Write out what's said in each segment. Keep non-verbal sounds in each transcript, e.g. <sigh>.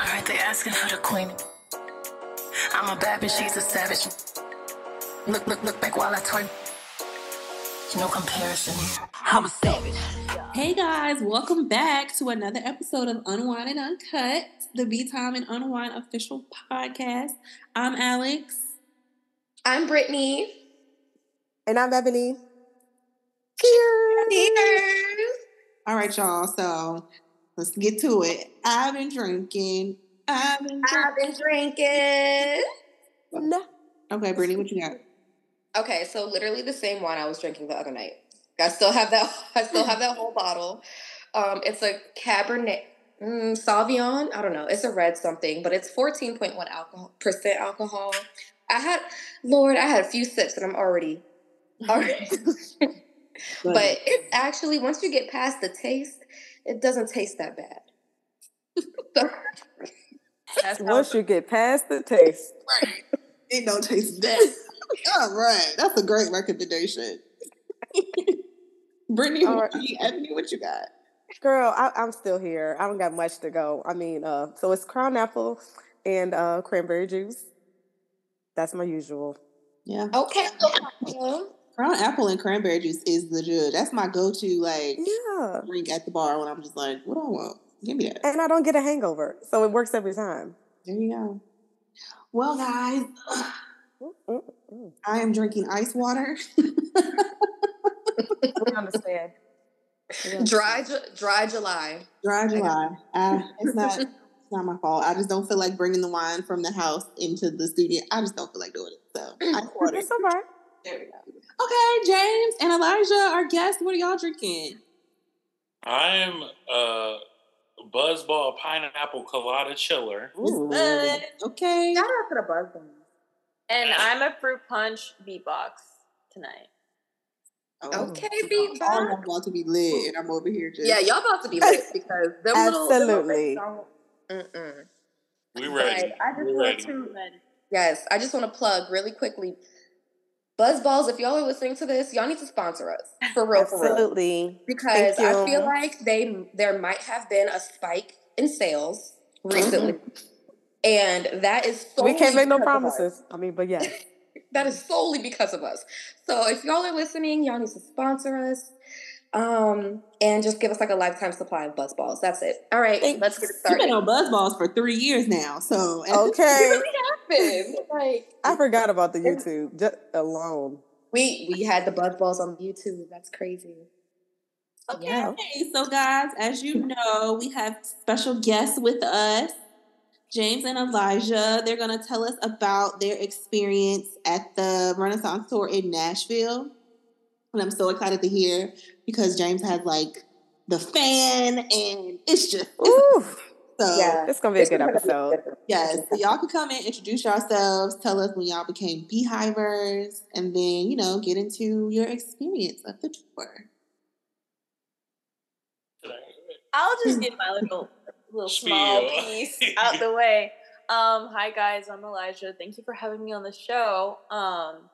Alright, they asking for the queen. I'm a bad bitch, she's a savage. Look, look, look back while I twerk. No comparison. I'm a savage. Hey guys, welcome back to another episode of Unwind and Uncut, the B Time and Unwind official podcast. I'm Alex. I'm Brittany. And I'm Ebony. Cheers. All right, y'all. So let's get to it. I've been drinking. I've been drinking. I've been drinking. No. Okay, Brittany, what you got? Okay, so literally the same wine I was drinking the other night. I still have that. <laughs> I still have that whole bottle. Um, it's a Cabernet mm, Sauvignon. I don't know. It's a red something, but it's fourteen point one alcohol percent alcohol. I had, Lord, I had a few sips and I'm already, <laughs> already. <laughs> but it's actually once you get past the taste, it doesn't taste that bad. So- Once you get past the taste, Right. It don't taste that. All right. That's a great recommendation. Brittany, what right. you, Ebony, what you got? girl, I, I'm still here. I don't got much to go. I mean, uh, so it's crown apple and uh, cranberry juice. That's my usual. Yeah. okay. Ohio. Crown apple and cranberry juice is the judge. That's my go-to like Yeah. drink at the bar when I'm just like, what do I want? Give me that. And I don't get a hangover, so it works every time. There you go. Well, guys. I am drinking ice water. <laughs> We understand. We understand. Dry, dry July. Dry July. I, it's not. <laughs> It's not my fault. I just don't feel like bringing the wine from the house into the studio. I just don't feel like doing it. So ice water. It's all right. There we go. Okay, James and Elijah, our guests. What are y'all drinking? I'm uh, a Buzzball Pineapple Colada Chiller. Ooh. Okay. Shout out to the buzz Bunnies. And I'm a fruit punch beatbox tonight. Oh, oh Okay, so beatbox. All y'all about to be lit, and I'm over here just. Yeah, y'all about to be lit <laughs> because them little little Absolutely. things don't- Mm-mm. We ready. Right, I just we want ready. to yes, I just want to plug really quickly. Buzzballs, if y'all are listening to this, y'all need to sponsor us for real, for real. Absolutely. Because I feel like they there might have been a spike in sales mm-hmm. recently, and that is solely We can't make no because of us. promises. I mean, but yeah, <laughs> That is solely because of us. So if y'all are listening, y'all need to sponsor us. Um, and just give us like a lifetime supply of buzz balls. That's it. All right, Thanks. let's get it You've been on buzz balls for three years now, so <laughs> Okay. happened? <laughs> Like I forgot about the YouTube just alone. we we had the buzz balls on YouTube. That's crazy. Okay, Yeah. so guys, as you know, we have special guests with us, James and Elijah. They're going to tell us about their experience at the Renaissance tour in Nashville. And I'm so excited to hear because James has like the fan, and it's just Ooh, <laughs> so. Yeah. it's gonna be a good episode. Yes, so y'all can come in, introduce yourselves, tell us when y'all became beehivers, and then you know get into your experience of the tour. I'll just <laughs> get my little little small piece out the <laughs> way. Um, hi guys, I'm Elijah. Thank you for having me on the show. Um,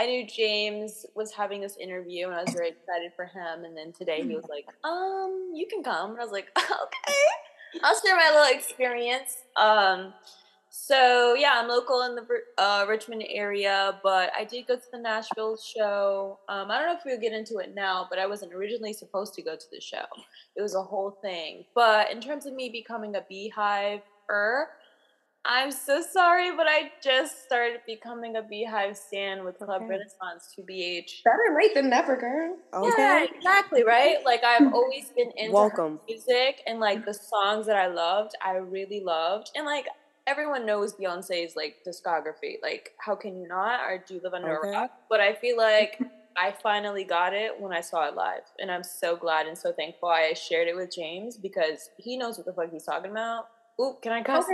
I knew James was having this interview, and I was very excited for him. And then today he was like, "Um, you can come," and I was like, <laughs> "Okay, I'll share my little experience." Um, so yeah, I'm local in the uh, Richmond area, but I did go to the Nashville show. Um, I don't know if we'll get into it now, but I wasn't originally supposed to go to the show. It was a whole thing. But in terms of me becoming a beehive er, I'm so sorry, but I just started becoming a beehive stan with Club Okay. Renaissance 2BH. Better late than never, girl. Okay. Yeah, exactly, right? Like I've <laughs> always been into Welcome. music and like the <laughs> songs that I loved, I really loved. And like everyone knows Beyonce's like discography. Like how can you not? Or do you live under Okay. a rock? But I feel like <laughs> I finally got it when I saw it live. And I'm so glad and so thankful I shared it with James because he knows what the fuck he's talking about. Ooh, can I cuss?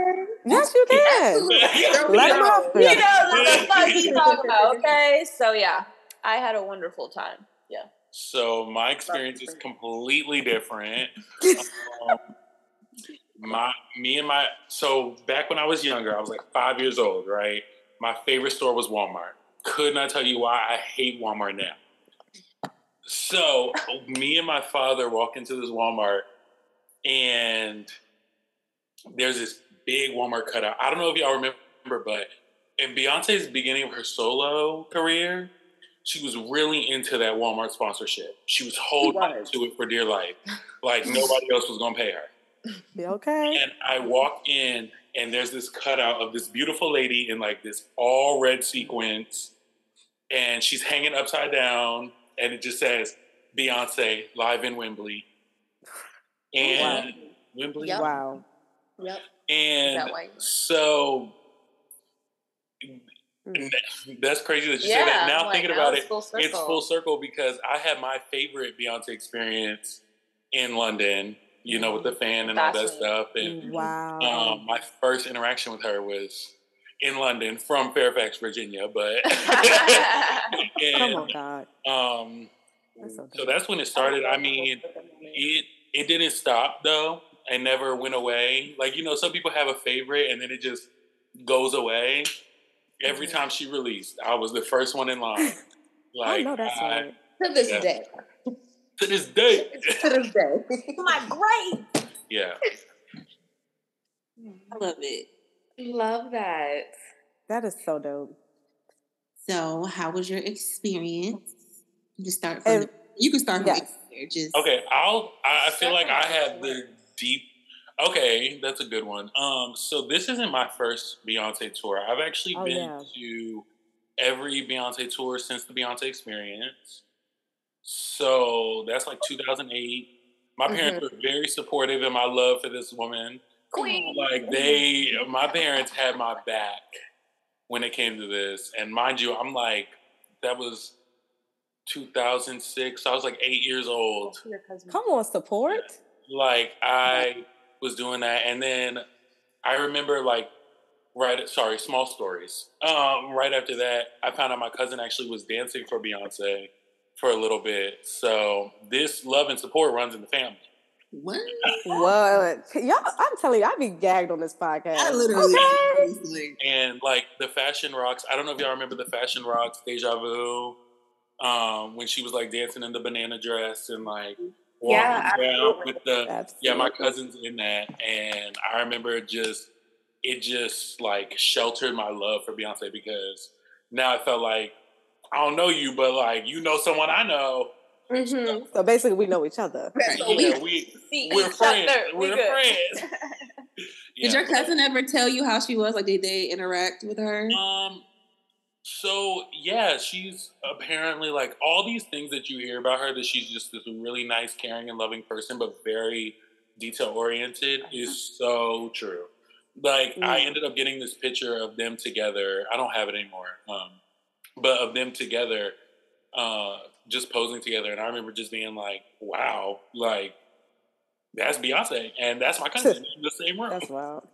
Yes, you can. <laughs> Let him off. He knows what the fuck he's talking about, <laughs> okay? So yeah, I had a wonderful time. Yeah. So my experience is completely different. Um, my me and my so back when I was younger, I was like five years old, right? My favorite store was Walmart. Could not tell you why I hate Walmart now. So me and my father walk into this Walmart, and there's this big Walmart cutout. I don't know if y'all remember, but in Beyonce's beginning of her solo career, she was really into that Walmart sponsorship. She was holding was. to it for dear life, like <laughs> nobody else was gonna pay her. Be okay. And I walk in, and there's this cutout of this beautiful lady in like this all red sequence, and she's hanging upside down, and it just says Beyonce live in Wembley. And Wembley, Yep. Wow. Yep. and that why? so Mm. <laughs> that's crazy that you say that. Now like, thinking now about it's it, full it's circle. full circle because I had my favorite Beyonce experience in London. You know, with the fan and all that stuff, and Wow. um, my first interaction with her was in London from Fairfax, Virginia. But Come <laughs> <laughs> and, on, God. um, That's so so that's when it started. I mean, it it didn't stop though. It never went away. Like you know, some people have a favorite and then it just goes away. Every Mm-hmm. time she released, I was the first one in line. <laughs> I know that's I- right. To this Yeah. day. to this day. <laughs> to this day. My great. yeah. <laughs> I love it. Love that. That is so dope. So, how was your experience? You can start from. And- you can start from yes. there. Just Okay, I'll. I I feel like I had the deep. Okay, that's a good one. Um, so this isn't my first Beyonce tour. I've actually Oh, been yeah. to every Beyonce tour since the Beyonce Experience. So that's like 2008. My parents were very supportive in my love for this woman. Queen. Like they, my parents had my back when it came to this. And mind you, I'm like, that was 2006. I was like eight years old Come on, support. Like I was doing that, and then I remember like right. Sorry, small stories. Um, right after that, I found out my cousin actually was dancing for Beyonce for a little bit. So this love and support runs in the family. what? What? Y'all, I'm telling you, I'd be gagged on this podcast. I literally. Okay. And like the fashion rocks. I don't know if y'all remember the fashion rocks, Deja Vu. Um, when she was like dancing in the banana dress and like walking Yeah, down with the Absolutely. Yeah, my cousin's in that, and I remember just it just like sheltered my love for Beyonce because now I felt like I don't know you, but like you know someone I know. Mm-hmm. So basically, we know each other. <laughs> So yeah, we, we <laughs> See, we're each friends. other. We We're good. friends. <laughs> Did your cousin ever tell you how she was? Like, did they interact with her? Um. So yeah, she's apparently like all these things that you hear about her. That she's just this really nice, caring, and loving person, but very detail oriented is so true. Like I Mm. ended up getting this picture of them together. I don't have it anymore, um, but of them together, uh, just posing together, and I remember just being like, "Wow!" Like that's Beyonce, and that's my cousin <laughs> in the same room. That's wild.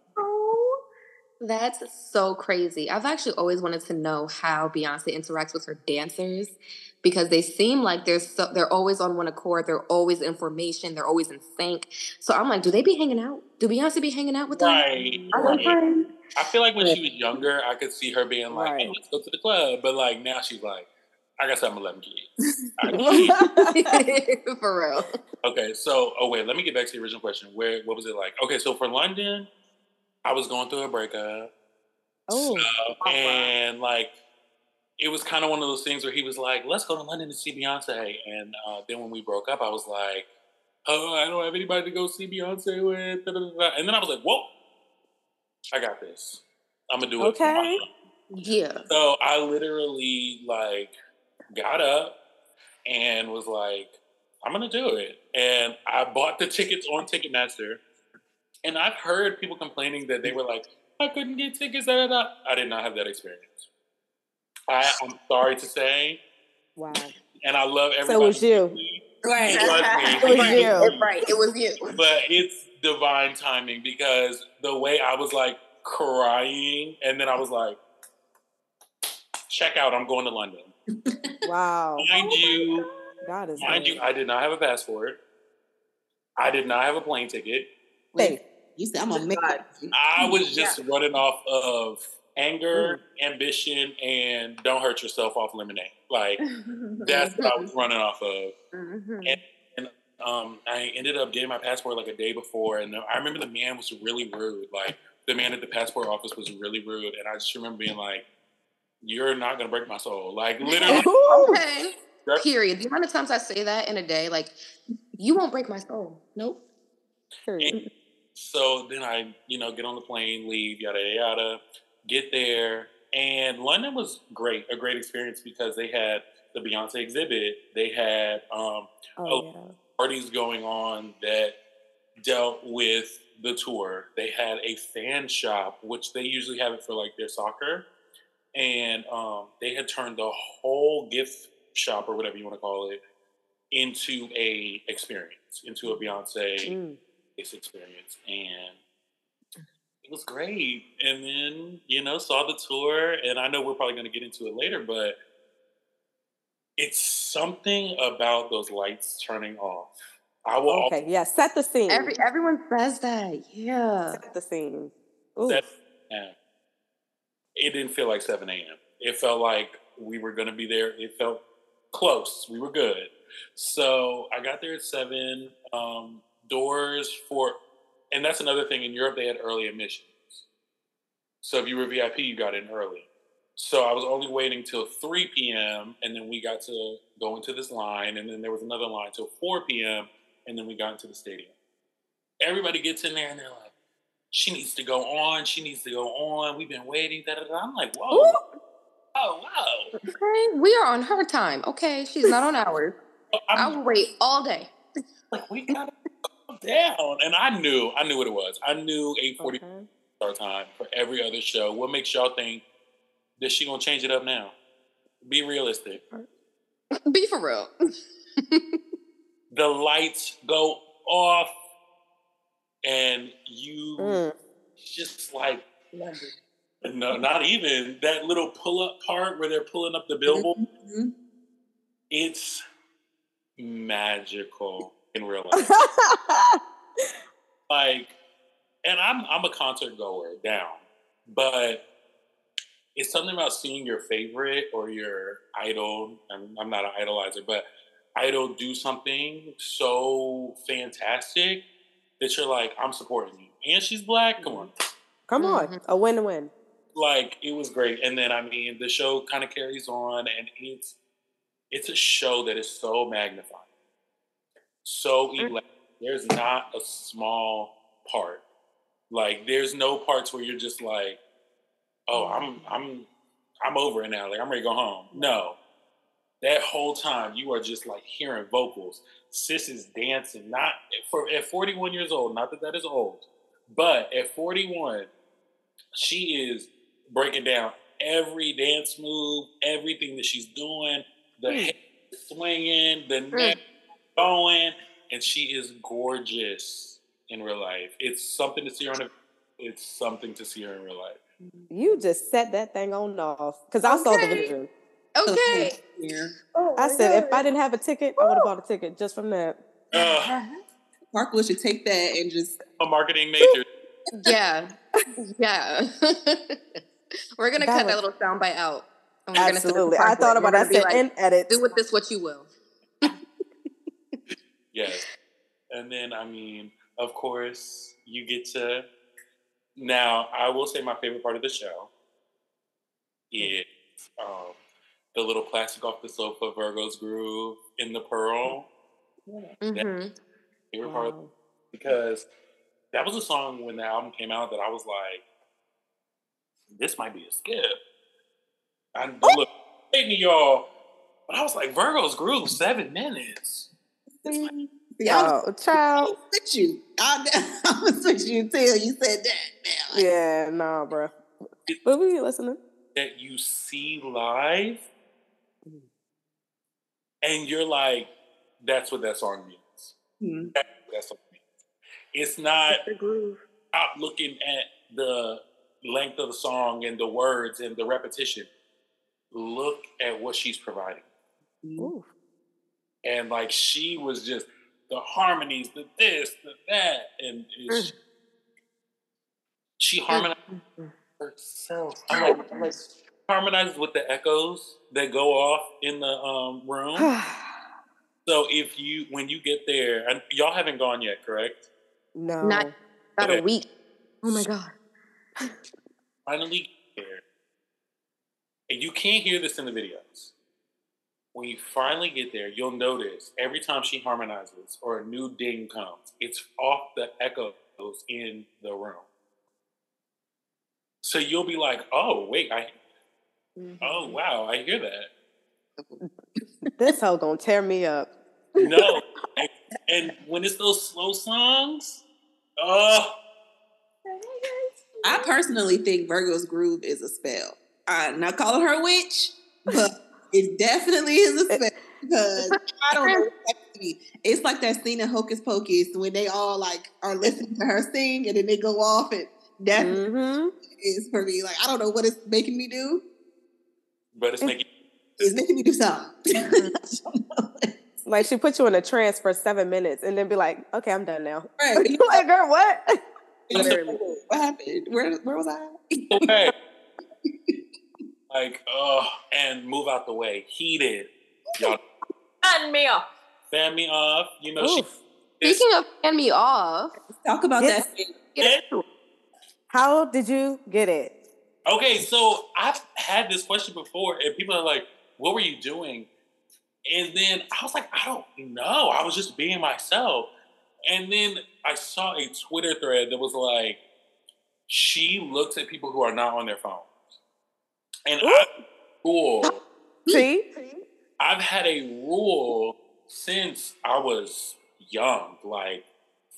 That's so crazy. I've actually always wanted to know how Beyonce interacts with her dancers because they seem like they're so they're always on one accord. They're always in formation. They're always in sync. So I'm like, do they be hanging out? Do Beyonce be hanging out with them? Right, Are right. friends? I feel like when she was younger, I could see her being like, "Hey, let's go to the club," but like now she's like, "I got something eleven kids." I <laughs> can't. For real. okay, so oh wait, let me get back to the original question. Where what was it like? Okay, so for London, I was going through a breakup, oh, uh, and like it was kind of one of those things where he was like, "Let's go to London to see Beyonce," and uh, then when we broke up, I was like, "Oh, I don't have anybody to go see Beyonce with," and then I was like, "Whoa, I got this. I'm gonna do it." Okay. Yeah. So I literally like got up and was like, I'm gonna do it. And I bought the tickets on Ticketmaster. And I've heard people complaining that they were like, I couldn't get tickets. Da, da, da. I did not have that experience. I, I'm sorry to say, wow. and I love everybody. So <laughs> it was you. Right. It was me. It was you. Right. It was you. but it's divine timing because the way I was like crying, and then I was like, check out, I'm going to London. <laughs> Wow. Mind oh you, God is mind good. you, I did not have a passport. I did not have a plane ticket. Hey, You said I'm gonna make I was just running off of anger, ambition, and don't hurt yourself off lemonade. Like <laughs> that's what I was running off of. Mhm. um, I ended up getting my passport like a day before, and I remember the man was really rude. Like the man at the passport office was really rude, and I just remember being like, "You're not gonna break my soul." Like literally. <laughs> okay. Period. The amount of times I say that in a day, like, you won't break my soul. Nope. And so then I, you know, get on the plane, leave, yada yada, get there, and London was great, a great experience because they had the Beyonce exhibit. They had um, oh, yeah. parties going on that dealt with the tour. They had a fan shop, which they usually have it for like their soccer, and um, they had turned the whole gift shop or whatever you want to call it into a experience, into a Beyonce mm. Experience, and it was great. And then you know saw the tour, and I know we're probably going to get into it later, but it's something about those lights turning off. I will. Okay, yeah, set the scene. Every everyone says that. Yeah, set the scene. Set, yeah. It didn't feel like seven a.m. It felt like we were going to be there. It felt close. We were good. So I got there at seven. Um, doors for, and that's another thing. In Europe, they had early admissions. So if you were VIP, you got in early. So I was only waiting till 3 p.m. and then we got to go into this line, and then there was another line till 4 p.m. and then we got into the stadium. Everybody gets in there and they're like, "She needs to go on. She needs to go on. We've been waiting." Da, da, da. I'm like, "Whoa." Ooh. Oh wow. Okay, we are on her time. Okay, she's not on ours. <laughs> I will wait all day. Like we calm down. And I knew, I knew what it was. I knew eight forty okay. start time for every other show. What makes y'all think that she gonna change it up now? Be realistic. Be for real. <laughs> the lights go off, and you mm. just like no, not even that little pull up part where they're pulling up the billboard. Mm-hmm. It's magical in real life. <laughs> like, and I'm I'm a concert goer down, but it's something about seeing your favorite or your idol. I'm, I'm not an idolizer, but idol do something so fantastic that you're like, I'm supporting you. And she's black. Come on. Come on. Mm-hmm. A win win like it was great. And then I mean, the show kind of carries on, and it's it's a show that is so magnified, so mm. There's not a small part. Like there's no parts where you're just like, oh, I'm I'm I'm over it now. Like I'm ready to go home. No. That whole time you are just like hearing vocals. Sis is dancing, not for at 41 years old, not that that is old, but at 41, she is breaking down every dance move, everything that she's doing, the mm. head swinging, the mm. neck going, and she is gorgeous in real life. It's something to see her on. A, it's something to see her in real life. You just set that thing on off because I saw the video. Okay. Yeah. Oh I said God. if I didn't have a ticket, I would have bought a ticket just from that. Uh, Parkwood should take that and just a marketing major. yeah, yeah. <laughs> We're gonna that cut was, that little soundbite out. absolutely. I thought about that. Like, and edit. Do with this what you will. Yes. And then I mean, of course, you get to now I will say my favorite part of the show is um, the little plastic off the sofa Virgo's groove in the pearl. Mm-hmm. Favorite part because that was a song when the album came out that I was like, this might be a skip. I look, me, y'all, but I was like, Virgo's groove, seven minutes. Yo, child. Switch you. <laughs> I'm gonna switch you until you said that. Now. Yeah, nah, bro. But we listening. That you see live, and you're like, that's what that song means. Mm-hmm. That's what it means. It's not the groove. stop looking at the length of the song and the words and the repetition. Look at what she's providing. Ooh. And like she was just the harmonies, the this, the that, and mm. she harmonized mm. herself. I'm like, I'm like harmonizes with the echoes that go off in the um, room. <sighs> so if you when you get there, and y'all haven't gone yet, correct? No, not about okay. a week. Oh my god. finally get there, and you can't hear this in the videos. When you finally get there, you'll notice every time she harmonizes or a new ding comes, it's off the echoes in the room. So you'll be like, "Oh, wait, I Mm-hmm. oh wow, I hear that." <laughs> This hoe gonna tear me up. No, and, and when it's those slow songs, oh, I personally think Virgo's groove is a spell. I'm not calling her a witch, but it definitely is a spell because <laughs> I don't know. what that could be. It's like that scene in Hocus Pocus when they all like are listening to her sing and then they go off and that hmm <laughs> is for me. Like I don't know what it's making me do. but it's making It's making me do something. <laughs> Like she put you in a trance for seven minutes and then be like, okay, I'm done now. right. You like, girl, what? What happened? Where where was I? okay. Like, oh, and move out the way. Heated. Y'all And me off. fan me off. You know, she Oof. Speaking of fan me off, Talk about Yes. that. get How did you get it? Okay, so I've had this question before, and people are like, "What were you doing?" And then I was like, "I don't know. I was just being myself." And then I saw a Twitter thread that was like, "She looks at people who are not on their phones," and I cool. See? I've had a rule since I was young. Like,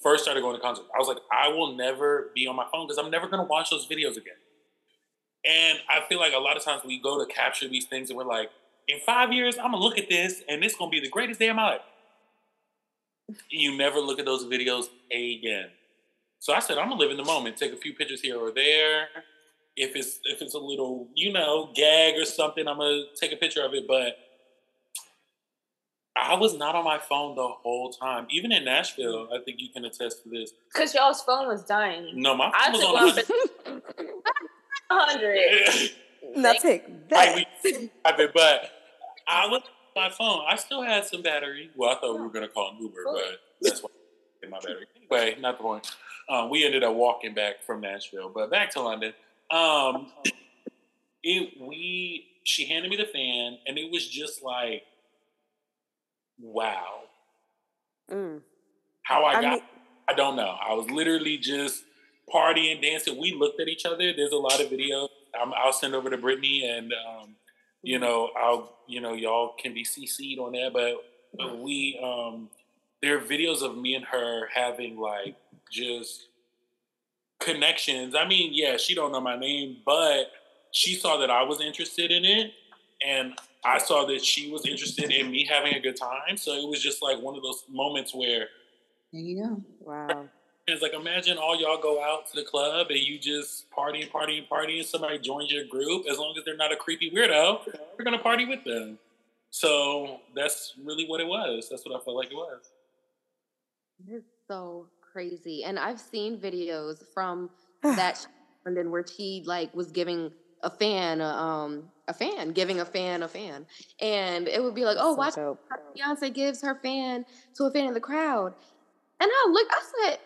first started going to concerts. I was like, I will never be on my phone because I'm never going to watch those videos again. And I feel like a lot of times we go to capture these things and we're like, in five years, I'm going to look at this and it's going to be the greatest day of my life. You never look at those videos again. So I said, I'm going to live in the moment, take a few pictures here or there. If it's if it's a little, you know, gag or something, I'm gonna take a picture of it. But I was not on my phone the whole time. Even in Nashville, I think you can attest to this. Because y'all's phone was dying. No, my I phone was on. one hundred. <laughs> Now take that. I bet, but I was on my phone. I still had some battery. Well, I thought we were gonna call an Uber, but that's why my battery. Anyway, not the point. Um, we ended up walking back from Nashville, but back to London. Um, it we she handed me the fan, and it was just like, wow. Mm. How I, I got, mean- I don't know. I was literally just partying, dancing. We looked at each other. There's a lot of videos. I'm, I'll send over to Brittany, and um, you know, I'll, you know, y'all can be CC'd on that. But uh, we, um, there are videos of me and her having like just connections. I mean, yeah, she don't know my name, but she saw that I was interested in it, and I saw that she was interested in me having a good time. So it was just like one of those moments where There you go. Wow. it's like imagine all y'all go out to the club and you just party and party and party, and somebody joins your group. As long as they're not a creepy weirdo, we're gonna party with them. So that's really what it was. That's what I felt like it was. It's so crazy. And I've seen videos from <sighs> that London where she like was giving a fan a, um a fan, giving a fan a fan. And it would be like, oh, So watch dope. Beyonce gives her fan to a fan in the crowd. And I looked, I said,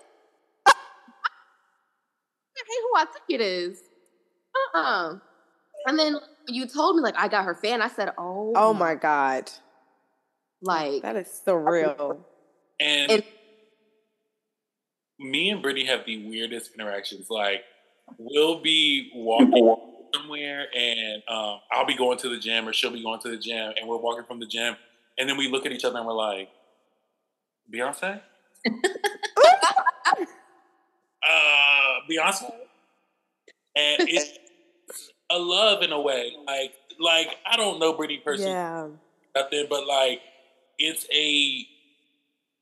hey, who I think it is. Uh-uh. And then you told me like I got her fan. I said, oh, Oh my God. like That is surreal. And And- me and Brittany have the weirdest interactions. Like we'll be walking somewhere, and um, I'll be going to the gym, or she'll be going to the gym, and we're walking from the gym, and then we look at each other and we're like, Beyonce. <laughs> uh, Beyonce, and it's a love in a way. Like, like I don't know Brittany personally, Yeah. nothing, but like it's a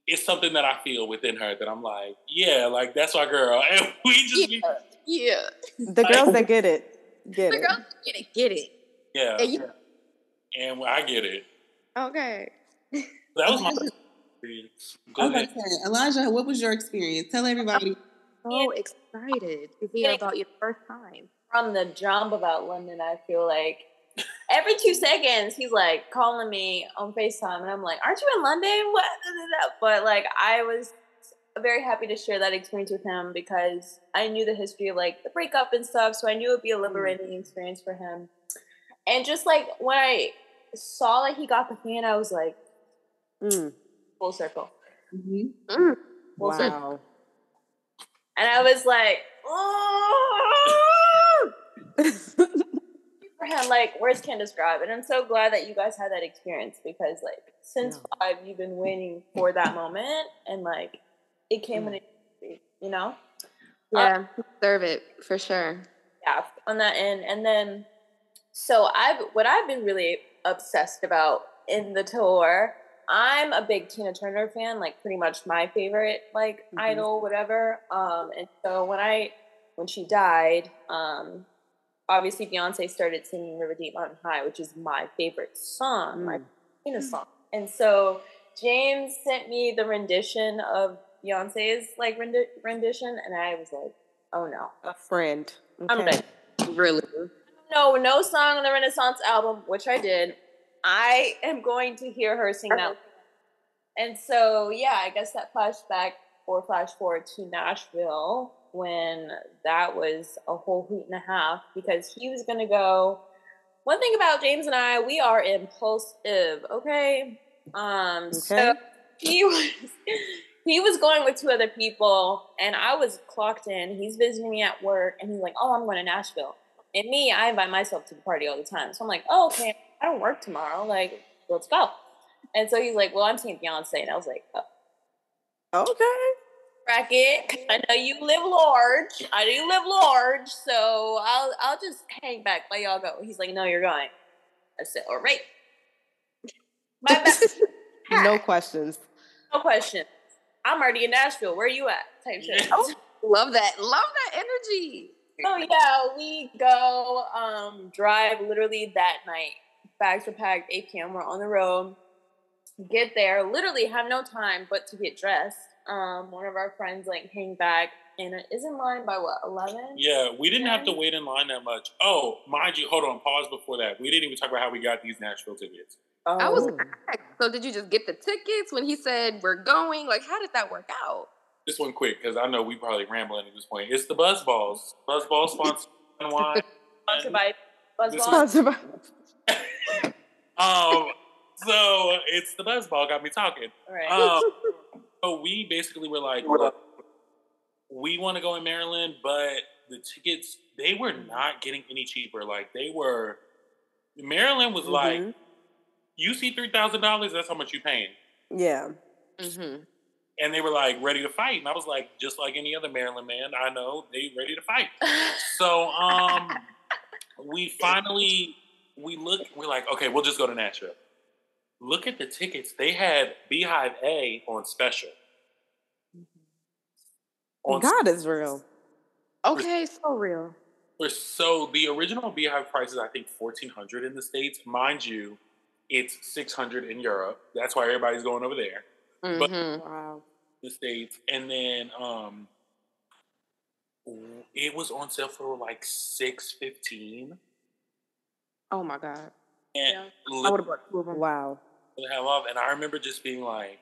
it's something that I feel within her that I'm like, yeah, like that's our girl, <laughs> and we just yeah, yeah. The girls that oh. get it, get The it. girls get it, get it. yeah, And you- and I get it. Okay. That was my. experience. Go I was ahead. about Elijah, what was your experience? Tell everybody. So excited to hear about your first time. From the jump about London, I feel like every two seconds he's like calling me on FaceTime, and I'm like, "Aren't you in London?" What? <laughs> But like, I was very happy to share that experience with him because I knew the history of like the breakup and stuff, so I knew it'd be a liberating mm. experience for him. And just like when I saw that he got the fan, I was like, mm. full circle. Mm-hmm. Mm. Full wow. Circle. And I was like, oh. <laughs> for him, like words can't describe. And I'm so glad that you guys had that experience because, like, since yeah. five, you've been waiting for that moment, and like, it came mm. when it, you know. Yeah, um, deserve it for sure. Yeah, on that end, and then so I've what I've been really obsessed about in the tour. I'm a big Tina Turner fan, like pretty much my favorite like mm-hmm. idol, whatever. Um, and so when I when she died, um, obviously Beyonce started singing River Deep Mountain High, which is my favorite song, mm. my Tina song. And so James sent me the rendition of Beyonce's like rendi- rendition, and I was like, oh no, a friend. Okay. I'm like, really? No, no song on the Renaissance album, which I did. I am going to hear her sing that. And so, yeah, I guess that flashback or flash forward to Nashville when that was a whole week and a half because he was going to go. One thing about James and I, we are impulsive, okay? Um, okay. so he <laughs> was he was going with two other people, and I was clocked in. He's visiting me at work, and he's like, "Oh, I'm going to Nashville." And me, I invite myself to the party all the time. So I'm like, "Oh, okay, I don't work tomorrow. Like, let's go." And so he's like, "Well, I'm seeing Beyonce," and I was like, oh. "Okay." Bracket. I know you live large. I do live large, so I'll I'll just hang back while y'all go. He's like, no, you're going. I said, all right. My <laughs> no <laughs> questions. No questions. I'm already in Nashville. Where are you at? Type shit. Oh, <laughs> love that. Love that energy. Oh yeah, we go um drive literally that night. Bags are packed, 8 p.m. We're on the road. Get there, literally have no time but to get dressed um, one of our friends like hang back and is in line by what eleven? Yeah, we didn't have to wait in line that much. Oh, mind you, hold on, pause before that. We didn't even talk about how we got these Nashville tickets. Oh. I was so. Did you just get the tickets when he said we're going? Like, how did that work out? This one quick because I know we probably rambling at this point. It's the Buzz Balls. Buzz Balls sponsored wine. <laughs> Sponsored by Buzz Balls. Sponsored by. <laughs> um. So it's the Buzz Ball got me talking. Right. Um, so we basically were like, we want to go in Maryland, but the tickets they were not getting any cheaper. Like they were, Maryland was mm-hmm. like, you see three thousand dollars, that's how much you paying. Yeah. Mm-hmm. And they were like ready to fight, and I was like, just like any other Maryland man, I know they ready to fight. <laughs> so um, we finally we look, we're like, okay, we'll just go to Nashville look at the tickets. They had BeyHive A on special. On God is real. Okay, so real. So the original BeyHive price is I think fourteen hundred in the states. Mind you, it's six hundred in Europe. That's why everybody's going over there. Mm-hmm. But wow. the states, and then um, it was on sale for like six fifteen. Oh my god! And yeah. I would have bought two of them. Wow the hell off. And I remember just being like,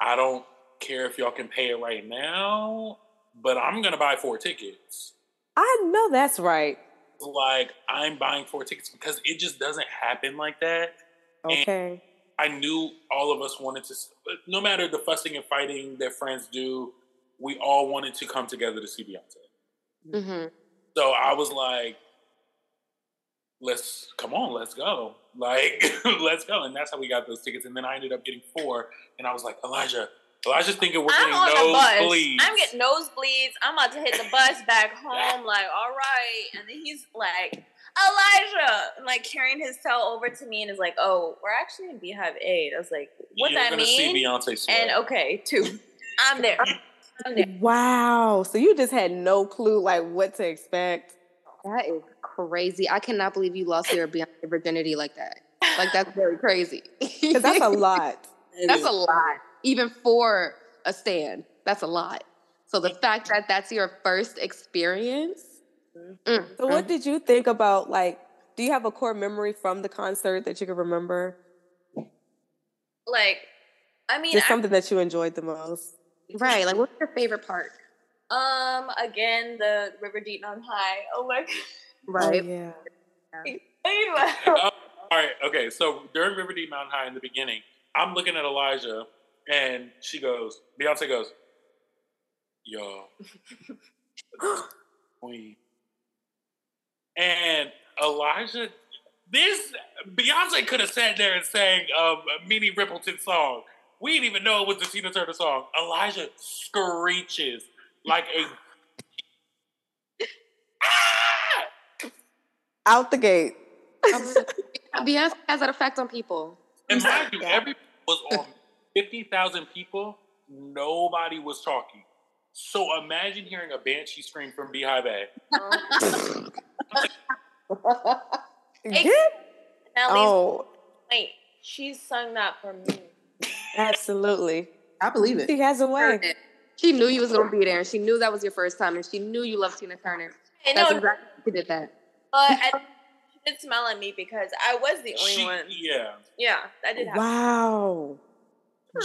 I don't care if y'all can pay it right now, but I'm gonna buy four tickets. I know that's right. Like I'm buying four tickets because it just doesn't happen like that. Okay. And I knew all of us wanted to, no matter the fussing and fighting that friends do, we all wanted to come together to see Beyonce. Mm-hmm. So I was like, let's come on, let's go. Like, <laughs> let's go. And that's how we got those tickets. And then I ended up getting four. And I was like, Elijah, Elijah's thinking we're I'm getting nosebleeds. I'm getting nosebleeds. I'm about to hit the bus <laughs> back home. Like, all right. And then he's like, Elijah, and like carrying his tail over to me and is like, oh, we're actually in BeyHive 8. I was like, what You're that gonna mean? See Beyonce sweat. and okay, two. <laughs> I'm there. I'm there. Wow. So you just had no clue like what to expect. That is crazy. I cannot believe you lost your virginity like that. Like that's <laughs> very crazy. Because that's a <laughs> lot. that's a lot. Even for a stand, that's a lot. So the fact that that's your first experience. Mm, so what did you think about like? Do you have a core memory from the concert that you can remember? Like, I mean, just something that you enjoyed the most. Right. Like, what's your favorite part? Um, again, the River Deep Mountain High. Oh my <laughs> god. Right. Oh, yeah. Anyway. <laughs> <laughs> Oh, all right, okay. So during River Deep Mountain High in the beginning, I'm looking at Elijah, and she goes, Beyonce goes, "Yo, <gasps> queen," and Elijah. This Beyonce could have sat there and sang um, a Minnie Riperton song. We didn't even know it was the Tina Turner song. Elijah screeches like a <laughs> ah! Out the gate. Beyonce has that effect on people. And mind you, every was on fifty thousand people. Nobody was talking. So imagine hearing a banshee scream from BeyHive A. <laughs> Yeah. Oh, wait, she's sung that for me. absolutely. I believe it. She has a way. She knew you was gonna be there, she knew that was your first time, and she knew you loved Tina Turner. I That's exactly she did that. But I, she did smile at me because I was the only She, one. yeah, Yeah, that did happen. Wow.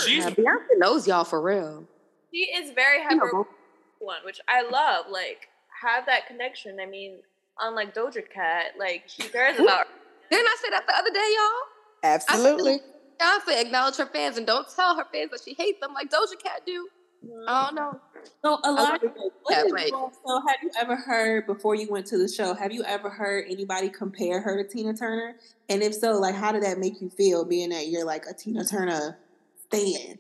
she's Yeah, Beyonce knows y'all for real. She is very You know, hyper one, which I love. Like, have that connection. I mean, unlike Doja Cat, like she cares about. Didn't I say that the other day, y'all? Absolutely. Beyonce acknowledge her fans and don't tell her fans that she hates them like Doja Cat do. Mm-hmm. Oh no. So, Elijah, Yeah, what is right. your- so have you ever heard before you went to the show? Have you ever heard anybody compare her to Tina Turner? And if so, like, how did that make you feel, being that you're like a Tina Turner fan?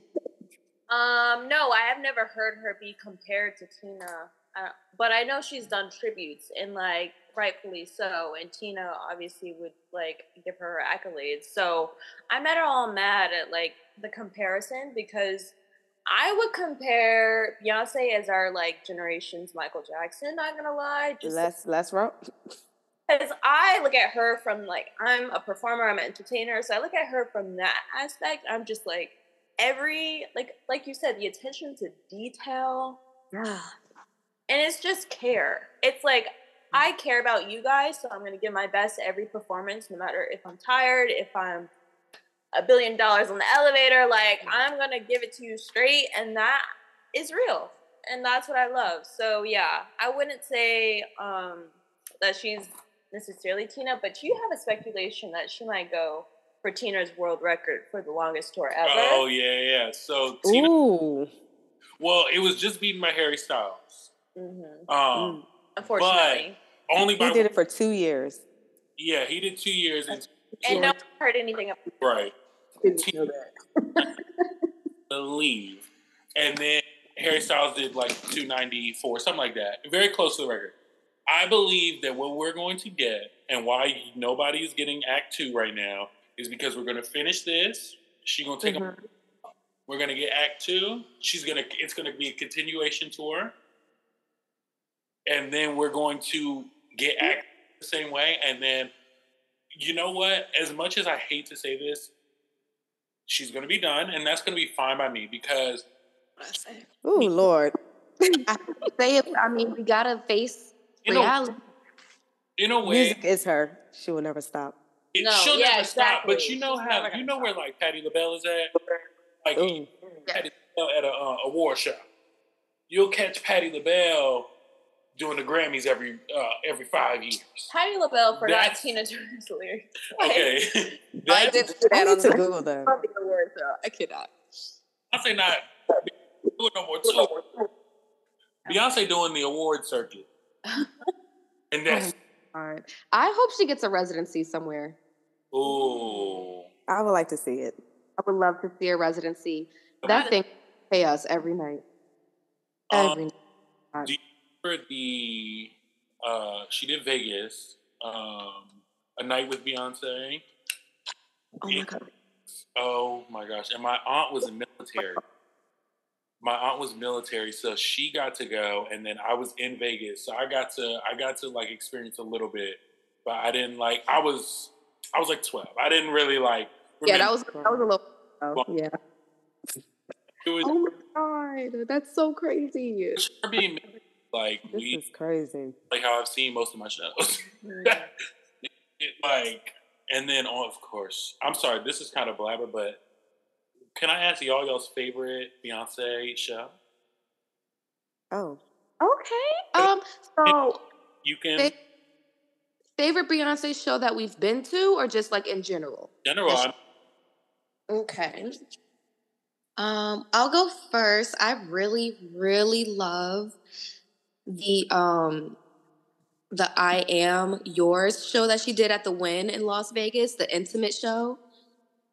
Um, no, I have never heard her be compared to Tina, uh, but I know she's done tributes and like rightfully so. And Tina obviously would like give her her accolades. So I'm not at all mad at like the comparison because I would compare Beyonce as our like generation's Michael Jackson. Not gonna lie, just Let's let's because I look at her from like I'm a performer, I'm an entertainer, so I look at her from that aspect. I'm just like every like like you said, the attention to detail, and it's just care. It's like I care about you guys, so I'm gonna give my best every performance, no matter if I'm tired, if I'm a billion dollars on the elevator. Like I'm gonna give it to you straight, and that is real, and that's what I love. So yeah, I wouldn't say um, that she's necessarily Tina, but you have a speculation that she might go for Tina's world record for the longest tour ever. oh yeah, yeah. So Tina, Ooh. well, it was just beaten by Harry Styles. Mm-hmm. Um, Unfortunately, only by He did it for two years. yeah, he did two years and and no one heard anything about. right. Didn't know that. <laughs> believe. And then Harry Styles did like 294, something like that. Very close to the record. I believe that what we're going to get and why nobody is getting Act Two right now is because we're going to finish this. She's going to take a. Mm-hmm. We're going to get Act Two. She's going to. It's going to be a continuation tour, and then we're going to get Act the same way. And then, you know what? As much as I hate to say this, she's going to be done, and that's going to be fine by me because Ooh, Lord. <laughs> I Say it. I mean, we gotta face in a, reality. in a way, Music is her. She will never stop. it, No, she'll yeah, never stop. But you know how you know where like Patti LaBelle is at, like Ooh. Patti LaBelle at a uh, award show. You'll catch Patti LaBelle doing the Grammys every uh, every five years. Patti LaBelle forgot That's- Tina Turner's lyrics. Okay, <laughs> <laughs> I did I that need on to the Google that. the word, so I cannot. Beyonce not doing no more tour. Beyonce doing the award circuit, <laughs> and that's All right. I hope she gets a residency somewhere. ooh. I would like to see it. I would love to see a residency. That thing pay us every night. Um, Every night. Remember the uh she did Vegas, um a night with Beyonce. Oh my god. Oh my gosh. And my aunt was in military. My aunt was military, so she got to go and then I was in Vegas. So I got to I got to like experience a little bit. But I didn't like I was I was like twelve. I didn't really like Yeah, that was that was a little. Oh, yeah. it was Oh my god, that's so crazy. being like This we is crazy. like how I've seen most of my shows. <laughs> it, like, and then oh, of course, I'm sorry, this is kind of blabber, but can I ask y'all y'all's favorite Beyonce show? Oh. Okay. Um. So You can Fa- favorite Beyonce show that we've been to, or just like in general? general. I- Okay. Um, I'll go first. I really, really love the um the I Am Yours show that she did at the Wynn in Las Vegas, the intimate show.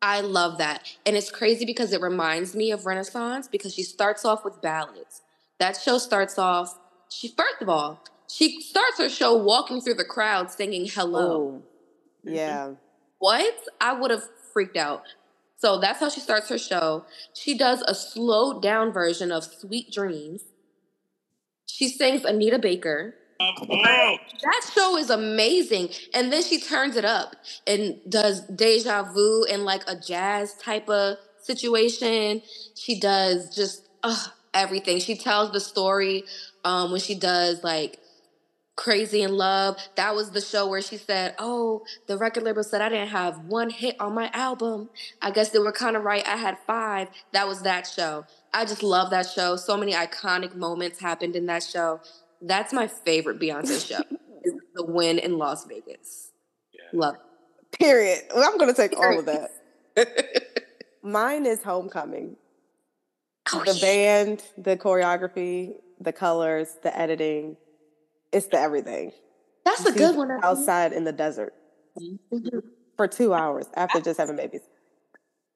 I love that. And it's crazy because it reminds me of Renaissance because she starts off with ballads. That show starts off, she first of all, she starts her show walking through the crowd singing hello. Oh. Yeah. What? I would have freaked out. So that's how she starts her show. She does a slowed down version of Sweet Dreams. She sings Anita Baker. That show is amazing. And then she turns it up and does deja vu in like a jazz type of situation. She does just everything. She tells the story um, when she does like Crazy in Love. That was the show where she said, Oh, the record label said I didn't have one hit on my album. I guess they were kind of right. I had five. That was that show. I just love that show. So many iconic moments happened in that show. That's my favorite Beyonce <laughs> show. is the Wynn in Las Vegas. Yeah. Love Period. Well, I'm gonna take all of that. <laughs> Mine is Homecoming. Oh, the yeah. band, the choreography, the colors, the editing. It's the everything. That's a good one. Outside in the desert Mhm. for two hours after just having babies.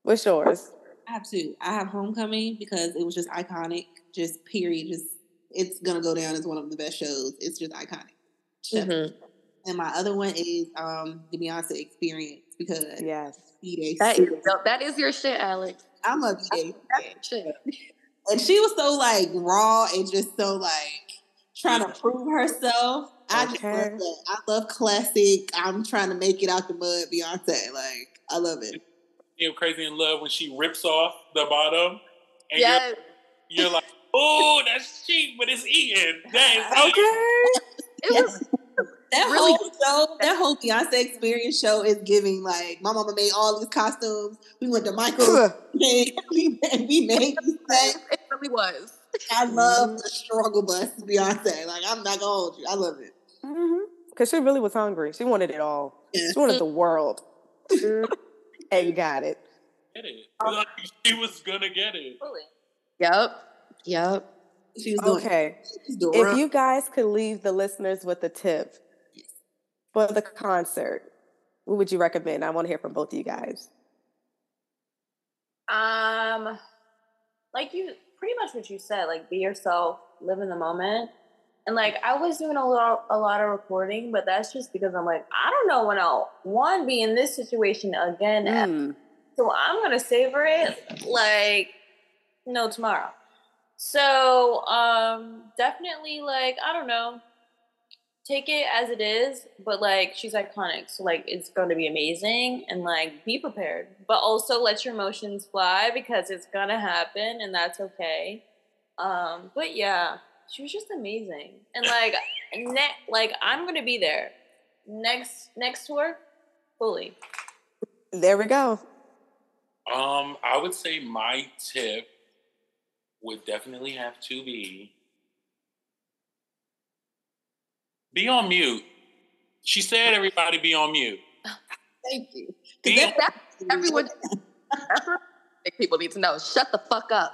What's yours? I have two. I have Homecoming because it was just iconic. Just period. Just it's gonna go down as one of the best shows. It's just iconic. Mhm. And my other one is um the Beyonce Experience because Yes. B-Day. That is, that is your shit, Alex. I'm a B-Day. Shit. and she was so like raw and just so like trying to prove herself. I just love that. I love classic. I'm trying to make it out the mud, Beyonce. Like I love it. You know, crazy in love when she rips off the bottom, and Yes. you're, you're like, "Oh, that's cheap, but it's eating." That is <laughs> Okay. It was That Really whole show, that whole Beyonce Experience show is giving like my mama made all these costumes. We went to Michael's. <laughs> we made, we made these things. it really was. I love mm-hmm. the struggle bus, Beyonce. Like I'm not gonna hold you. I love it. Mm-hmm. Because she really was hungry. She wanted it all. Yeah. She wanted mm. the world. Mm-hmm. And you got it. get it. Like, she was gonna get it. Yep. Yep. She was doing. Okay. She's doing If you guys could leave the listeners with a tip for the concert, what would you recommend? I want to hear from both of you guys. Um, like you, pretty much what you said. Like, be yourself, live in the moment. And like, I was doing a lot, a lot of recording, but that's just because I'm like, I don't know when I'll one be in this situation again. Mm. So I'm gonna savor it like no tomorrow. So um definitely like I don't know, take it as it is, but like she's iconic, so like it's gonna be amazing and like be prepared. But also let your emotions fly because it's gonna happen and that's okay. Um, but yeah, she was just amazing. And like ne- like I'm gonna be there. Next next tour, fully. There we go. Um, I would say my tip would definitely have to be be on mute. She said everybody be on mute. Thank you. Be That- That's everyone. That's what I think people need to know. Shut the fuck up.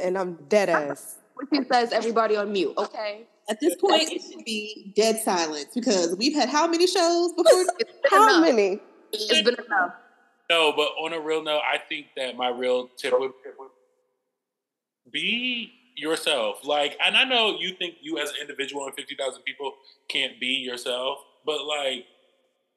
And I'm dead ass. When she says everybody on mute, okay? At this point, it should be dead silence because we've had how many shows before? How enough. many? It's been enough. No, but on a real note, I think that my real tip would be yourself. Like, and I know you think you as an individual and 50,000 people can't be yourself, but like,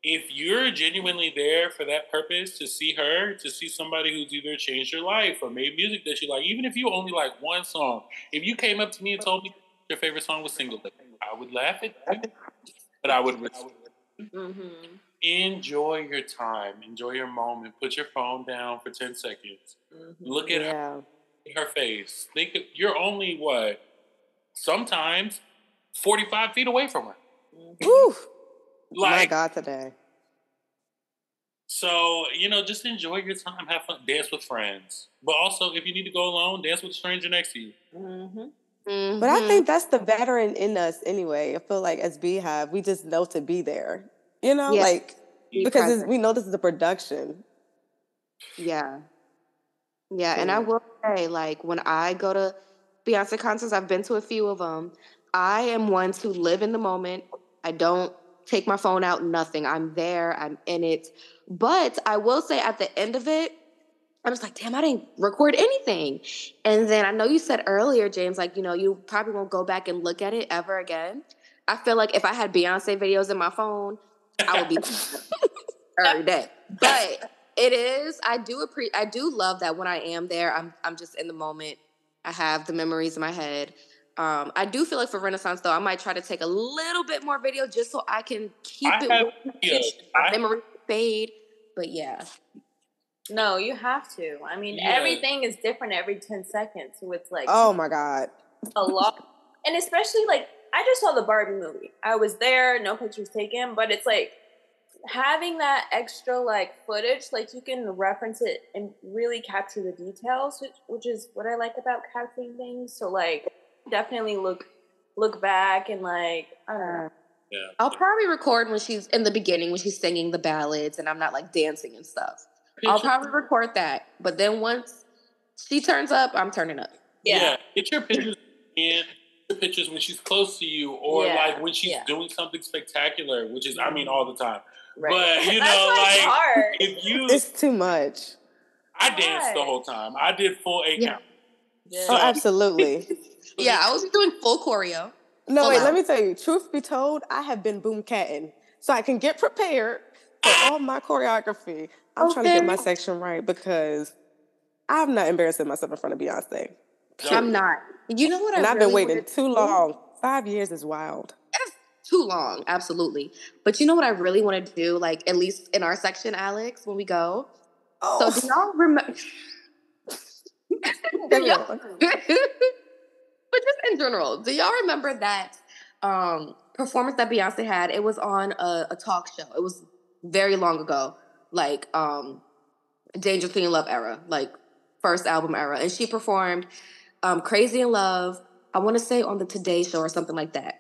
if you're genuinely there for that purpose to see her, to see somebody who's either changed your life or made music that you like, even if you only like one song, if you came up to me and told me your favorite song was Single, Lady, I would laugh at you, but I would Mm-hmm. enjoy your time, enjoy your moment, put your phone down for 10 seconds, Mm-hmm. look at her Yeah. her face. Think of- you're only what? Sometimes 45 feet away from her. Whew. My God, today. so, you know, just enjoy your time, have fun, dance with friends. But also, if you need to go alone, dance with a stranger next to you. Mm-hmm. Mm-hmm. But I think that's the veteran in us anyway. I feel like as BeyHive, we just know to be there. You know, yeah. like be because we know this is a production. Yeah. Yeah, and I will say, like, when I go to Beyonce concerts, I've been to a few of them. I am one to live in the moment. I don't take my phone out, nothing. I'm there, I'm in it. But I will say at the end of it, I was like, damn, I didn't record anything. And then I know you said earlier, James, like, you know, you probably won't go back and look at it ever again. I feel like if I had Beyonce videos in my phone, I would be <laughs> every day. But it is, I do appreciate I do love that when I am there, I'm I'm just in the moment. I have the memories in my head. Um, I do feel like for Renaissance though, I might try to take a little bit more video just so I can keep I it have, yeah, memory fade. But yeah. No, you have to. I mean, yeah. everything is different every 10 seconds. So it's like, oh my God. a lot. And especially like, I just saw the Barbie movie. I was there, no pictures taken, but it's like having that extra like footage, like you can reference it and really capture the details, which, which is what I like about capturing things. So, like, definitely look look back and like, I don't know. Yeah. I'll probably record when she's in the beginning when she's singing the ballads and I'm not like dancing and stuff. I'll probably record that. But then once she turns up, I'm turning up. Yeah. yeah. Get your pictures in pictures when she's close to you or yeah. like when she's yeah. doing something spectacular, which is I mean mm-hmm. all the time. Right. But you <laughs> know, like hard. if you It's too much. I danced the whole time. I did full eight count. So, oh, absolutely. <laughs> yeah, I was doing full choreo. No, wait, out. let me tell you, truth be told, I have been boom catting. So I can get prepared for all my choreography. I'm okay. trying to get my section right because I'm not embarrassing myself in front of Beyonce. I'm not. You know what? I And I have really been waiting too long. Five years is wild. That's too long, absolutely. But you know what I really want to do? Like at least in our section, Alex, when we go. Oh. So do y'all remember? <laughs> <laughs> but just in general, do y'all remember that um, performance that Beyonce had? It was on a, a talk show. It was very long ago like um Dangerously in Love era, like first album era. And she performed um Crazy in Love, I want to say on the Today Show or something like that.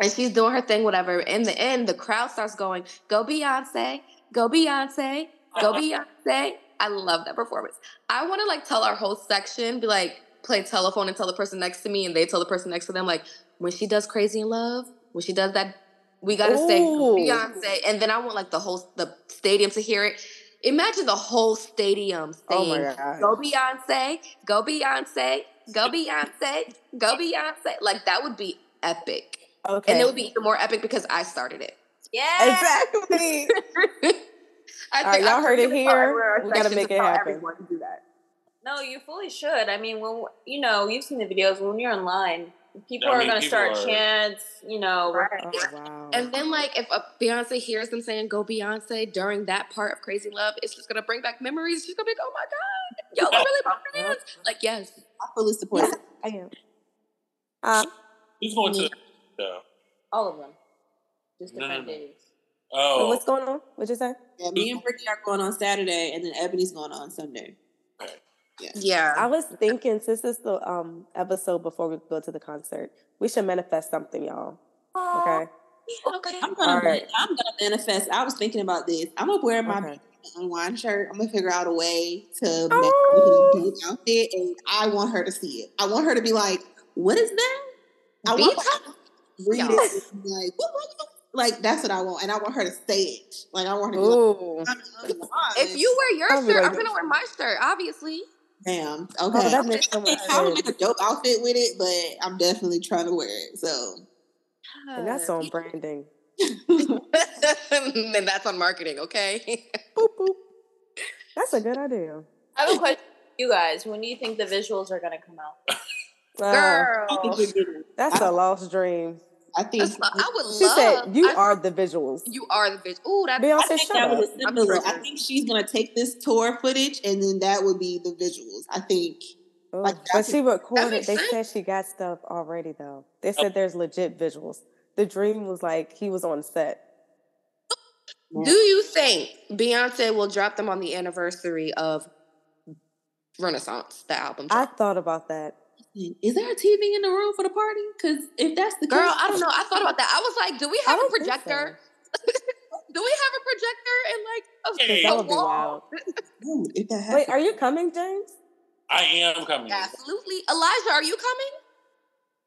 And she's doing her thing, whatever. In the end, the crowd starts going, Go Beyonce, go Beyonce, go <laughs> Beyonce. I love that performance. I want to like tell our whole section, be like, play telephone and tell the person next to me, and they tell the person next to them, like, when she does Crazy in Love, when she does that we gotta say Beyonce, and then I want like the whole the stadium to hear it. Imagine the whole stadium oh saying, oh "Go Beyonce, go Beyonce, go Beyonce, go Beyonce." Like that would be epic. Okay, and it would be even more epic because I started it. Yeah, exactly. <laughs> I All right, y'all heard it here. We gotta make it happen. Everyone to do that. No, you fully should. I mean, when you know, you've seen the videos when you're online people I mean, are going to start are... chants, you know. Right. Oh, wow. And then, like, if a Beyonce hears them saying "Go Beyonce" during that part of Crazy Love, it's just going to bring back memories. She's going to be like, "Oh my god, y'all are really my <laughs> fans!" Like, yes, I fully support it. I am. Um, Who's going to? Yeah. All of them. Just different no, no, no. days. Oh, so what's going on? What'd you say? Yeah, me and Brittany are going on Saturday, and then Ebony's going on Sunday. Yeah. yeah. I was thinking since this is the um episode before we go to the concert, we should manifest something, y'all. Okay. Okay. I'm gonna right. I'm gonna manifest. I was thinking about this. I'm gonna wear my okay. unwind shirt. I'm gonna figure out a way to oh. make an outfit, and I want her to see it. I want her to be like, "What is that?" I want her to read yeah. it. Like, like that's what I want, and I want her to say it. Like I want her to. Like, if you wear your shirt, I'm gonna wear my shirt. Obviously. Damn. Okay. Oh, that makes so much <laughs> I would make a dope outfit with it, but I'm definitely trying to wear it. So. And that's on branding. <laughs> and that's on marketing, okay? boop, boop. That's a good idea. I have a question you guys. When do you think the visuals are going to come out? Uh, Girl. That's a lost dream. I think I would she love. said you I, are the visuals. You are the visuals. Ooh, that's Beyonce. I think that was a similar. I think she's gonna take this tour footage, and then that would be the visuals. I think. Ooh, like but she recorded. They sense. said she got stuff already, though. They oh. said there's legit visuals. The-Dream was like he was on set. Do you think Beyonce will drop them on the anniversary of Renaissance, the album? Drop? I thought about that. Is there a TV in the room for the party? Because if that's the Girl, case, I don't know. I thought about that. I was like, do we have a don't think projector? <laughs> do we have a projector and like a, Hey. a That would be wall? wild. Ooh, if that happens, Wait, are you coming, James? I am coming. Absolutely. Elijah, are you coming?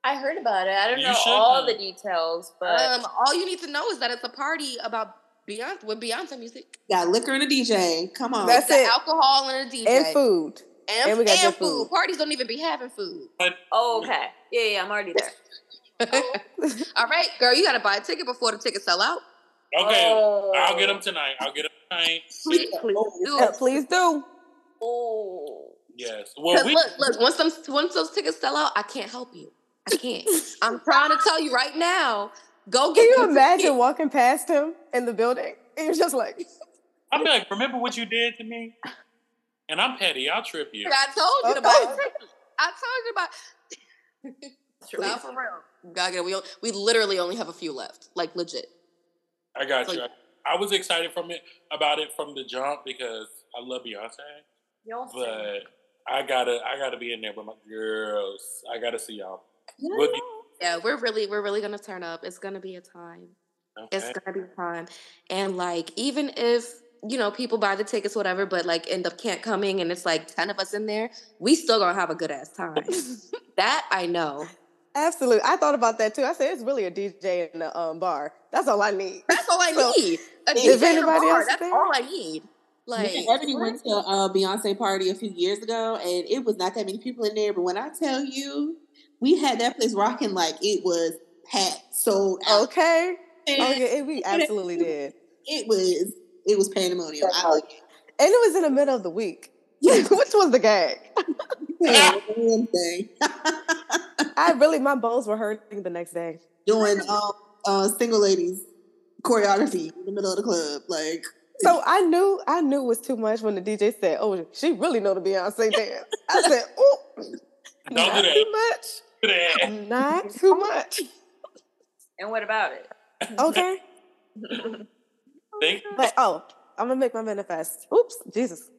I heard about it. I don't You know all know. the details, but Um, all you need to know is that it's a party about Beyonce with Beyonce music. got liquor and a DJ. Come on. That's Got it. alcohol and a DJ. And food. And, and we got and food. food. Parties don't even be having food. oh, okay. Yeah, yeah, I'm already there. <laughs> All right, girl, you gotta buy a ticket before the tickets sell out. Okay, Oh. I'll get them tonight. I'll get them tonight. Please, please do. Yeah, please do. Oh. Yes. Well, we, look, look, once them once those tickets sell out, I can't help you. I can't. I'm trying to tell you right now. Go get Can you imagine tickets. walking past him in the building? And you're just like, I'm like, remember what you did to me? And I'm petty. I'll trip you. I told you to Okay. buy a ticket. I told you about. <laughs> Nah, for real. Gotta get. We we literally only have a few left. Like legit. I got So- you. I was excited from it about it from the jump because I love Beyonce, Y'all but I gotta I gotta be in there with my girls. I gotta see y'all. Yeah. We'll be- Yeah, we're really we're really gonna turn up. It's gonna be a time. It's gonna be a time. And like even if you know people buy the tickets, whatever, but like end up can't coming, and it's like ten of us in there, we still gonna have a good ass time. <laughs> that I know. absolutely. I thought about that too. I said, it's really a DJ in the um, bar. That's all I need. That's all I So, need. A if DJ in a anybody bar, else That's there- all I need. Like Me and Ebony went to a Beyonce party a few years ago, and it was not that many people in there. But when I tell you, we had that place rocking like it was packed, sold out. Okay. And <laughs> Oh, yeah, we <laughs> absolutely did. It was it was pandemonium. I like And it was in the middle of the week. <laughs> Which was the gag? <laughs> it. <laughs> I really, my bones were hurting the next day. Doing um, uh, single ladies choreography in the middle of the club, like So I knew, I knew it was too much when the DJ said, "Oh, she really know the Beyonce dance." I said, "Oh, Don't not do that. too much, Do not too much." And what about it? Okay, Thank but oh, I'm gonna make my manifest. Oops, Jesus.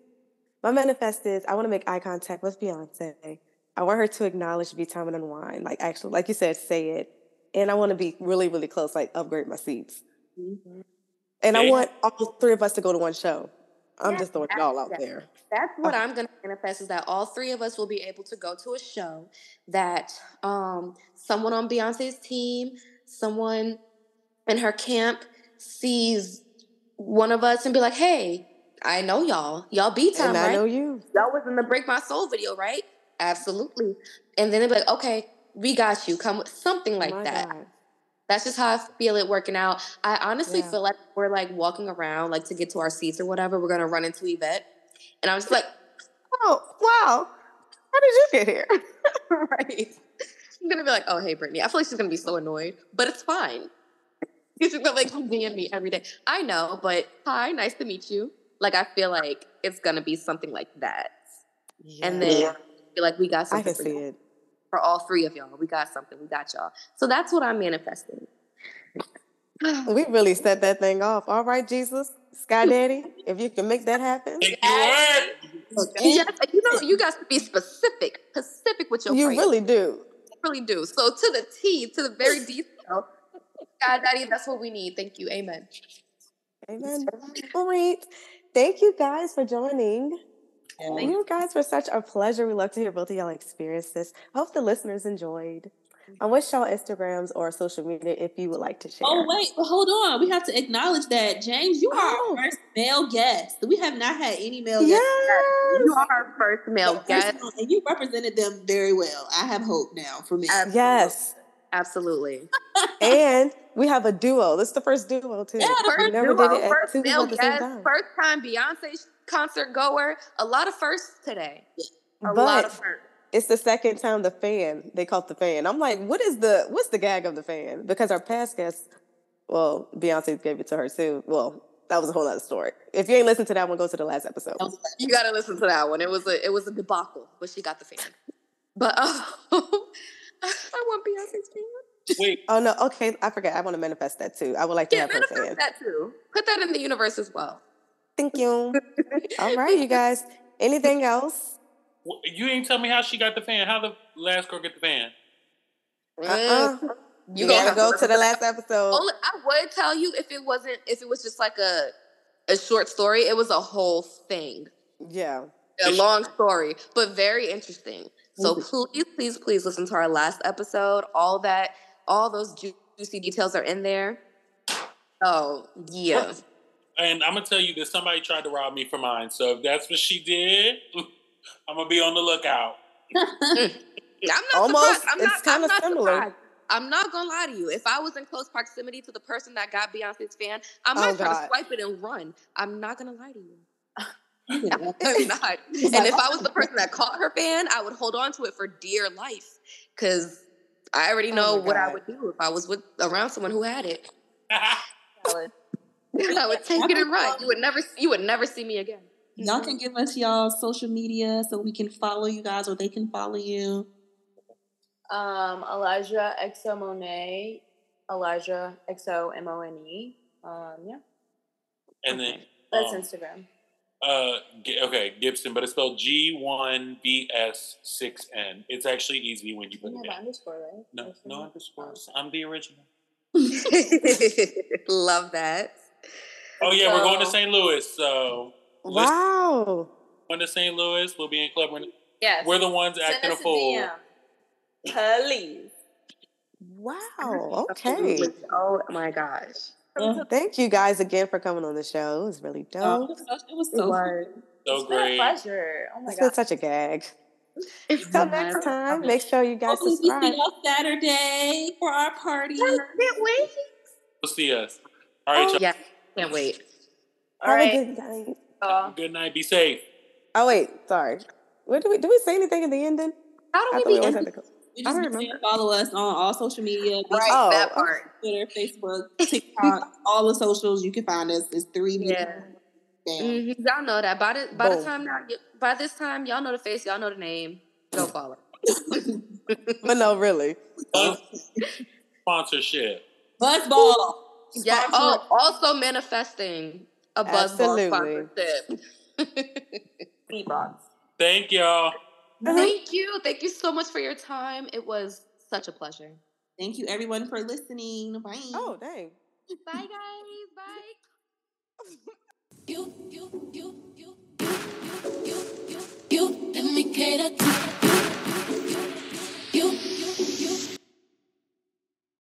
My manifest is I want to make eye contact with Beyonce. I want her to acknowledge be time and unwind, like actually, like you said, say it. And I want to be really, really close, like upgrade my seats. And I want all three of us to go to one show. I'm Yeah, just throwing it all out yeah. there. That's what I'm gonna manifest is that all three of us will be able to go to a show that um someone on Beyonce's team, someone in her camp sees one of us and be like, hey, I know y'all. Y'all beat time, And I right? know you. Y'all was in the Break My Soul video, right? Absolutely. And then they'll be like, okay, we got you. Come with something like that. God. That's just how I feel it working out. I honestly Yeah. feel like we're like walking around, like to get to our seats or whatever. We're gonna run into Yvette, and I'm just like, Oh, wow. How did you get here? <laughs> right. I'm gonna be like, oh hey Brittany. I feel like she's gonna be so annoyed, but it's fine. She's gonna like DM me every day. I know, but hi, nice to meet you. Like I feel like it's gonna be something like that, and then Yeah. feel like we got I something can for see y'all. it. for all three of y'all. We got something. We got y'all. So that's what I'm manifesting. <sighs> We really set that thing off. All right, Jesus, Sky Daddy, if you can make that happen, Thank you, Yes, you know, you guys to be specific, specific with your you praise. really do. You really do. So to the T, to the very <laughs> detail. God, Daddy, that's what we need. Thank you. Amen. Amen. All right. Thank you guys for joining. Yeah. You guys were such a pleasure. We love to hear both of y'all experiences. I hope the listeners enjoyed. I wish y'all Instagrams or social media if you would like to share. Oh wait, but hold on. We have to acknowledge that James, you are Oh. our first male guest. We have not had any male Yes. guests. You are our first male First guest. one, and you represented them very well. I have hope now for me. Absolutely. Yes. Absolutely. and we have a duo. This is the first duo too. Yeah, first duo, did it at first two male at the same guest, time. first time Beyonce concert goer. A lot of firsts today. A lot of firsts. it's the second time the fan they called the fan. I'm like, what is the what's the gag of the fan? Because our past guests, well, Beyonce gave it to her too. Well, that was a whole other story. If you ain't listened to that one, go to the last episode. You got to listen to that one. It was a it was a debacle, but she got the fan. But oh, <laughs> I want Beyonce's fan. Wait, Oh no, okay, I forgot. I want to manifest that too. I would like to Yeah, have her fan. manifest that too. Put that in the universe as well. Thank you. All right, you guys. Anything else? You ain't tell me how she got the fan. How the last girl get the fan? Uh-uh. Mm. You, you gotta go to the last episode. Only, I would tell you if it wasn't if it was just like a a short story. It was a whole thing. Yeah, a long story, but very interesting. So mm-hmm. please, please, please listen to our last episode. All that, all those juicy details are in there. Oh yeah. And I'm gonna tell you that somebody tried to rob me for mine. So if that's what she did, <laughs> I'm gonna be on the lookout. <laughs> I'm not Almost, surprised. I'm it's kind of similar. Surprised. I'm not gonna lie to you. If I was in close proximity to the person that got Beyonce's fan, I oh, might oh, try God. to swipe it and run. I'm not gonna lie to you. <laughs> <laughs> I'm <laughs> not. and if I was the person that caught her fan, I would hold on to it for dear life because I already oh know oh what I would do if I was with around someone who had it. <laughs> I would take it and run. You would never, you would never see me again. Y'all can give us y'all social media so we can follow you guys or they can follow you. Um, Elijah Exo Monet, Elijah Exo M O N E. Um, yeah. And then that's um, Instagram. Uh, okay, Gibson, but it's spelled G one B S six N. It's actually easy when you put you it. Have underscore, right? No, no underscores. I'm the original. <laughs> Love that. Oh yeah, so, we're going to St. Louis. So wow, going to St. Louis. We'll be in Club. Yes, we're the ones acting a fool. Please. Wow. <laughs> Okay. Oh my gosh. Uh-huh. Well, thank you guys again for coming on the show. It was really dope. Oh, it was so, it so great. pleasure. Oh my it's god. been such a gag. Until next time, make sure you guys Hopefully subscribe. We see y'all Saturday for our party. I can't wait. We'll see us. All right, oh, yeah. Can't wait. All Have right. a good night. Good night. Be safe. Oh wait, sorry. What do we do? We say anything in the ending? How do we be? We you just remember. follow us on all social media. Right, oh, that part. Twitter, Facebook, <laughs> TikTok, all the socials. You can find us. It's three. Yeah. Mm-hmm. Y'all know that by the by Boom. the time now, by this time, y'all know the face, y'all know the name. Go follow. <laughs> but no, really. Sponsorship. Buzzball. Yeah. Oh, also manifesting a buzzball sponsorship. <laughs> Beatbox. Thank y'all. Thank you. Thank you so much for your time. It was such a pleasure. Thank you, everyone, for listening. Bye. Oh, dang. Bye, guys. Bye. you, you, you, you, you, you, you, you, you, you. You, you, you.